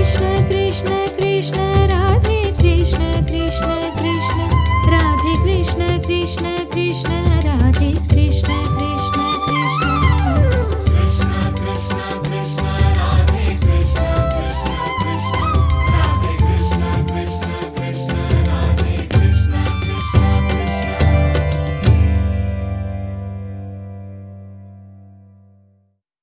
Krishna Krishna Krishna